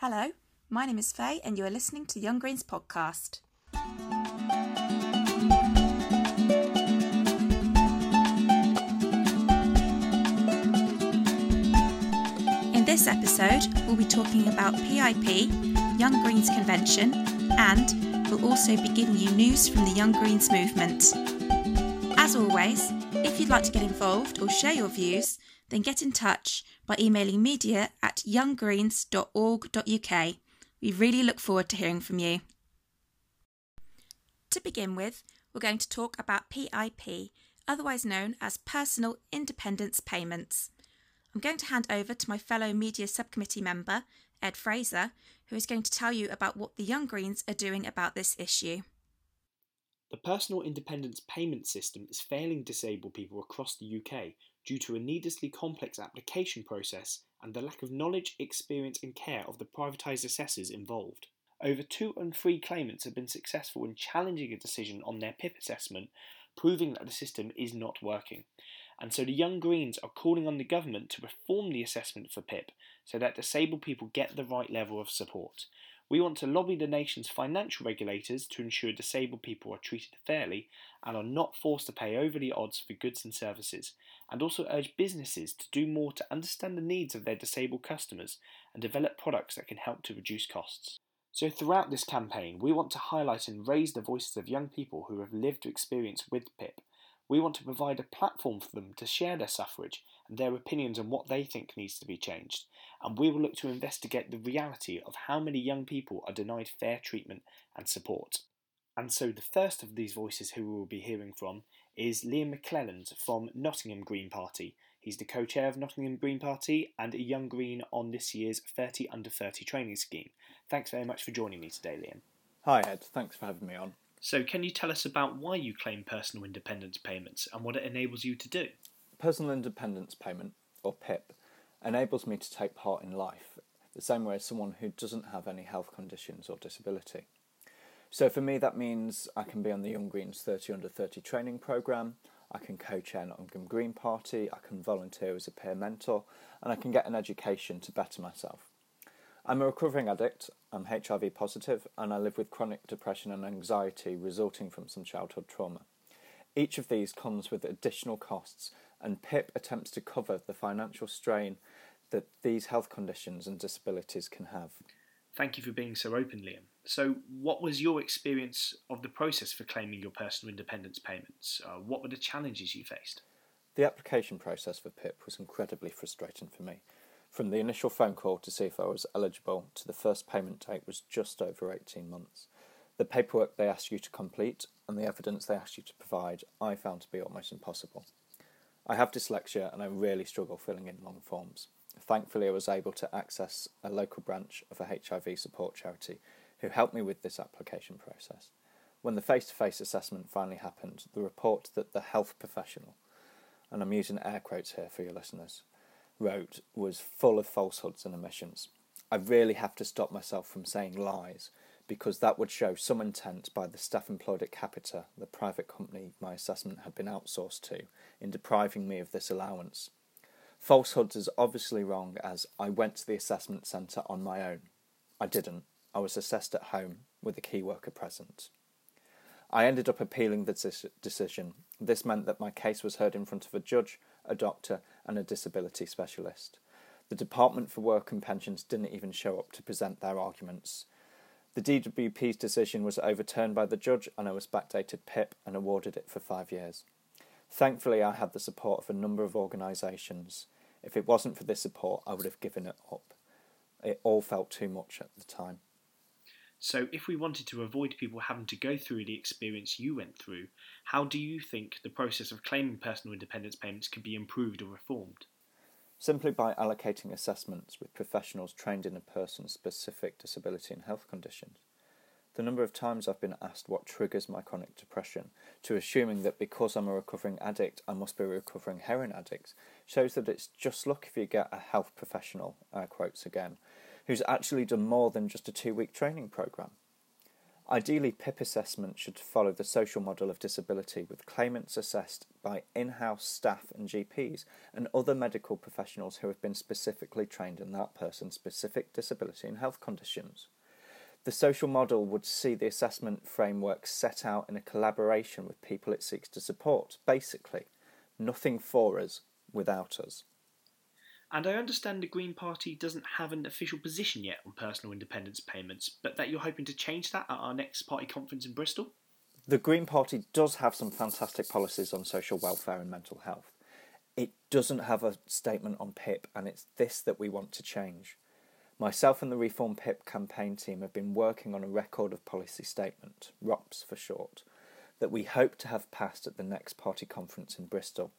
Hello, my name is Faye, and you are listening to Young Greens podcast. In this episode, we'll be talking about PIP, Young Greens Convention, and we'll also be giving you news from the Young Greens movement. As always, if you'd like to get involved or share your views, then get in touch by emailing media at younggreens.org.uk. We really look forward to hearing from you. To begin with, we're going to talk about PIP, otherwise known as Personal Independence Payments. I'm going to hand over to my fellow media subcommittee member, Ed Fraser, who is going to tell you about what the Young Greens are doing about this issue. The Personal Independence Payment System is failing disabled people across the UK due to a needlessly complex application process and the lack of knowledge, experience, and care of the privatised assessors involved. Over two and three claimants have been successful in challenging a decision on their PIP assessment, proving that the system is not working. And so the Young Greens are calling on the government to reform the assessment for PIP so that disabled people get the right level of support. We want to lobby the nation's financial regulators to ensure disabled people are treated fairly and are not forced to pay over the odds for goods and services, and also urge businesses to do more to understand the needs of their disabled customers and develop products that can help to reduce costs. So, throughout this campaign, we want to highlight and raise the voices of young people who have lived experience with PIP we want to provide a platform for them to share their suffrage and their opinions on what they think needs to be changed, and we will look to investigate the reality of how many young people are denied fair treatment and support. And so, the first of these voices who we will be hearing from is Liam McClelland from Nottingham Green Party. He's the co chair of Nottingham Green Party and a young Green on this year's 30 under 30 training scheme. Thanks very much for joining me today, Liam. Hi, Ed. Thanks for having me on. So, can you tell us about why you claim personal independence payments and what it enables you to do? Personal independence payment, or PIP, enables me to take part in life the same way as someone who doesn't have any health conditions or disability. So, for me, that means I can be on the Young Greens 30 under 30 training programme, I can co chair Nottingham Green Party, I can volunteer as a peer mentor, and I can get an education to better myself. I'm a recovering addict, I'm HIV positive, and I live with chronic depression and anxiety resulting from some childhood trauma. Each of these comes with additional costs, and PIP attempts to cover the financial strain that these health conditions and disabilities can have. Thank you for being so open, Liam. So, what was your experience of the process for claiming your personal independence payments? Uh, what were the challenges you faced? The application process for PIP was incredibly frustrating for me. From the initial phone call to see if I was eligible to the first payment date was just over 18 months. The paperwork they asked you to complete and the evidence they asked you to provide I found to be almost impossible. I have dyslexia and I really struggle filling in long forms. Thankfully, I was able to access a local branch of a HIV support charity who helped me with this application process. When the face to face assessment finally happened, the report that the health professional, and I'm using air quotes here for your listeners, wrote was full of falsehoods and omissions. I really have to stop myself from saying lies because that would show some intent by the staff employed at Capita, the private company my assessment had been outsourced to, in depriving me of this allowance. Falsehoods is obviously wrong as I went to the assessment centre on my own. I didn't. I was assessed at home with a key worker present. I ended up appealing the decision. This meant that my case was heard in front of a judge, a doctor, and a disability specialist. The Department for Work and Pensions didn't even show up to present their arguments. The DWP's decision was overturned by the judge, and I was backdated PIP and awarded it for five years. Thankfully, I had the support of a number of organisations. If it wasn't for this support, I would have given it up. It all felt too much at the time. So, if we wanted to avoid people having to go through the experience you went through, how do you think the process of claiming personal independence payments could be improved or reformed? Simply by allocating assessments with professionals trained in a person's specific disability and health conditions. The number of times I've been asked what triggers my chronic depression, to assuming that because I'm a recovering addict, I must be a recovering heroin addict, shows that it's just luck if you get a health professional, air quotes again, who's actually done more than just a two week training program. Ideally, PIP assessment should follow the social model of disability, with claimants assessed by in house staff and GPs and other medical professionals who have been specifically trained in that person's specific disability and health conditions. The social model would see the assessment framework set out in a collaboration with people it seeks to support. Basically, nothing for us without us. And I understand the Green Party doesn't have an official position yet on personal independence payments, but that you're hoping to change that at our next party conference in Bristol? The Green Party does have some fantastic policies on social welfare and mental health. It doesn't have a statement on PIP, and it's this that we want to change. Myself and the Reform PIP campaign team have been working on a record of policy statement, ROPS for short, that we hope to have passed at the next party conference in Bristol.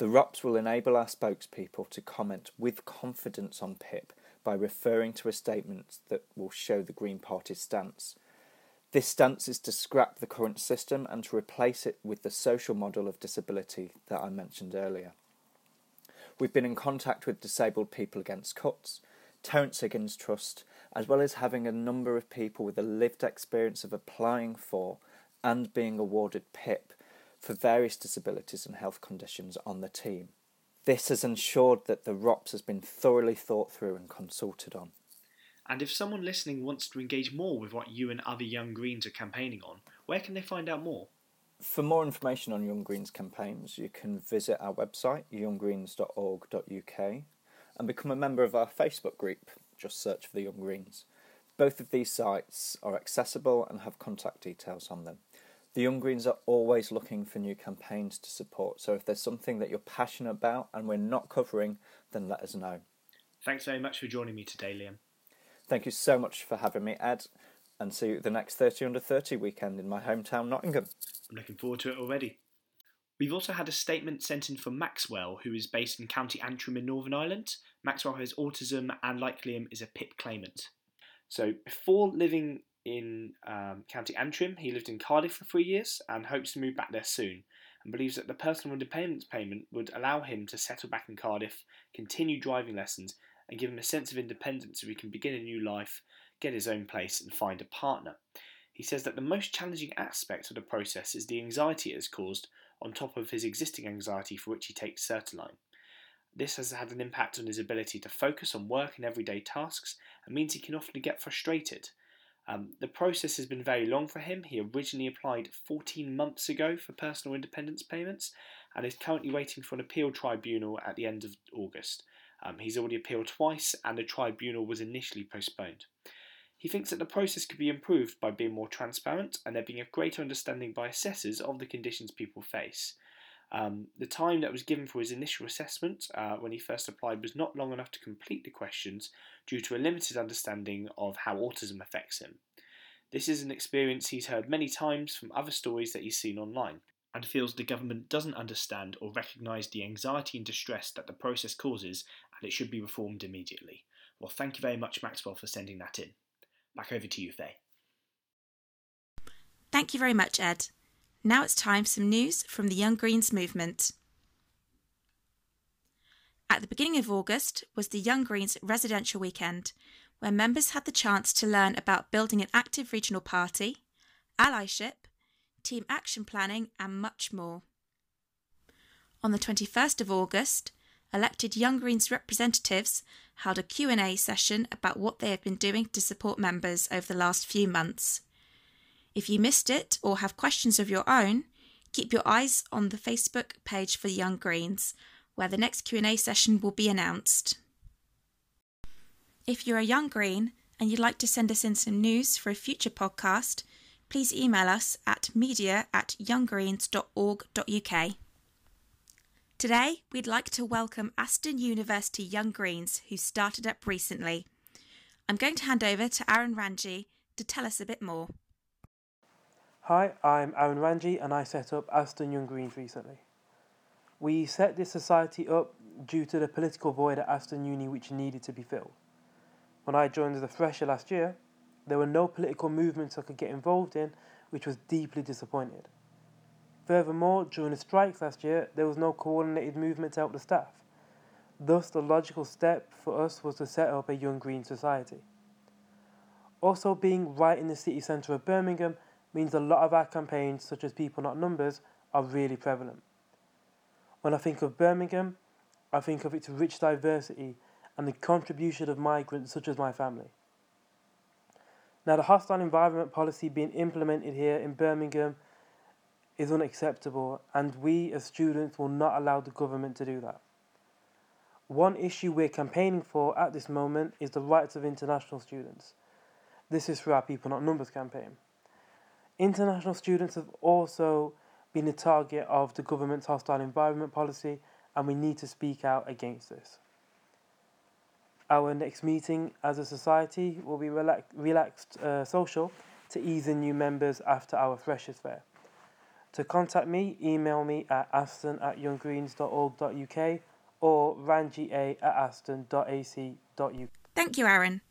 The ROPS will enable our spokespeople to comment with confidence on PIP by referring to a statement that will show the Green Party's stance. This stance is to scrap the current system and to replace it with the social model of disability that I mentioned earlier. We've been in contact with Disabled People Against Cuts, Terrence Higgins Trust, as well as having a number of people with a lived experience of applying for and being awarded PIP for various disabilities and health conditions on the team. This has ensured that the ROPS has been thoroughly thought through and consulted on. And if someone listening wants to engage more with what you and other Young Greens are campaigning on, where can they find out more? For more information on Young Greens campaigns, you can visit our website, younggreens.org.uk, and become a member of our Facebook group. Just search for the Young Greens. Both of these sites are accessible and have contact details on them. The Young Greens are always looking for new campaigns to support, so if there's something that you're passionate about and we're not covering, then let us know. Thanks very much for joining me today, Liam. Thank you so much for having me, Ed, and see you at the next 30 under 30 weekend in my hometown, Nottingham. I'm looking forward to it already. We've also had a statement sent in from Maxwell, who is based in County Antrim in Northern Ireland. Maxwell has autism and, like Liam, is a PIP claimant. So, before living in um, County Antrim. He lived in Cardiff for three years and hopes to move back there soon, and believes that the personal independence payment would allow him to settle back in Cardiff, continue driving lessons, and give him a sense of independence so he can begin a new life, get his own place, and find a partner. He says that the most challenging aspect of the process is the anxiety it has caused, on top of his existing anxiety for which he takes sertraline. This has had an impact on his ability to focus on work and everyday tasks and means he can often get frustrated. Um, the process has been very long for him. He originally applied 14 months ago for personal independence payments and is currently waiting for an appeal tribunal at the end of August. Um, he's already appealed twice and the tribunal was initially postponed. He thinks that the process could be improved by being more transparent and there being a greater understanding by assessors of the conditions people face. Um, the time that was given for his initial assessment uh, when he first applied was not long enough to complete the questions due to a limited understanding of how autism affects him. This is an experience he's heard many times from other stories that he's seen online and feels the government doesn't understand or recognise the anxiety and distress that the process causes and it should be reformed immediately. Well, thank you very much, Maxwell, for sending that in. Back over to you, Faye. Thank you very much, Ed. Now it's time for some news from the Young Greens movement. At the beginning of August was the Young Greens residential weekend, where members had the chance to learn about building an active regional party, allyship, team action planning, and much more. On the 21st of August, elected Young Greens representatives held a Q&A session about what they have been doing to support members over the last few months. If you missed it or have questions of your own, keep your eyes on the Facebook page for Young Greens, where the next Q&A session will be announced. If you're a Young Green and you'd like to send us in some news for a future podcast, please email us at media at younggreens.org.uk. Today, we'd like to welcome Aston University Young Greens, who started up recently. I'm going to hand over to Aaron Ranji to tell us a bit more. Hi, I'm Aaron Ranji and I set up Aston Young Greens recently. We set this society up due to the political void at Aston Uni which needed to be filled. When I joined as a fresher last year, there were no political movements I could get involved in, which was deeply disappointed. Furthermore, during the strikes last year, there was no coordinated movement to help the staff. Thus, the logical step for us was to set up a Young Green Society. Also, being right in the city centre of Birmingham means a lot of our campaigns, such as People Not Numbers, are really prevalent. When I think of Birmingham, I think of its rich diversity and the contribution of migrants such as my family. Now, the hostile environment policy being implemented here in Birmingham is unacceptable, and we as students will not allow the government to do that. One issue we're campaigning for at this moment is the rights of international students. This is through our People Not Numbers campaign. International students have also been the target of the government's hostile environment policy, and we need to speak out against this. Our next meeting as a society will be relax- relaxed uh, social to ease in new members after our Freshers Fair. To contact me, email me at aston at younggreens.org.uk or rangia at aston.ac.uk. Thank you, Aaron.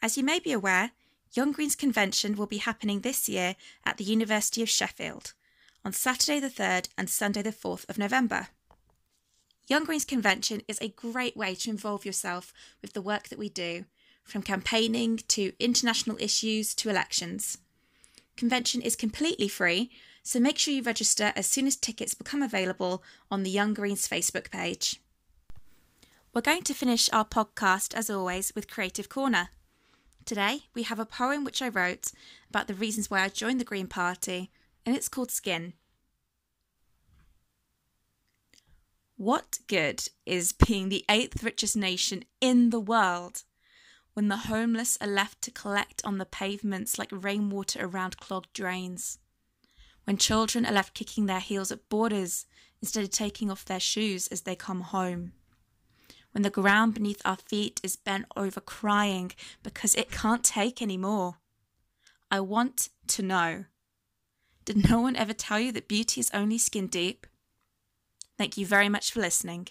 As you may be aware, Young Greens Convention will be happening this year at the University of Sheffield on Saturday the 3rd and Sunday the 4th of November. Young Greens Convention is a great way to involve yourself with the work that we do, from campaigning to international issues to elections. Convention is completely free, so make sure you register as soon as tickets become available on the Young Greens Facebook page. We're going to finish our podcast, as always, with Creative Corner. Today, we have a poem which I wrote about the reasons why I joined the Green Party, and it's called Skin. What good is being the eighth richest nation in the world when the homeless are left to collect on the pavements like rainwater around clogged drains? When children are left kicking their heels at borders instead of taking off their shoes as they come home? When the ground beneath our feet is bent over crying because it can't take any more? I want to know. Did no one ever tell you that beauty is only skin deep? Thank you very much for listening.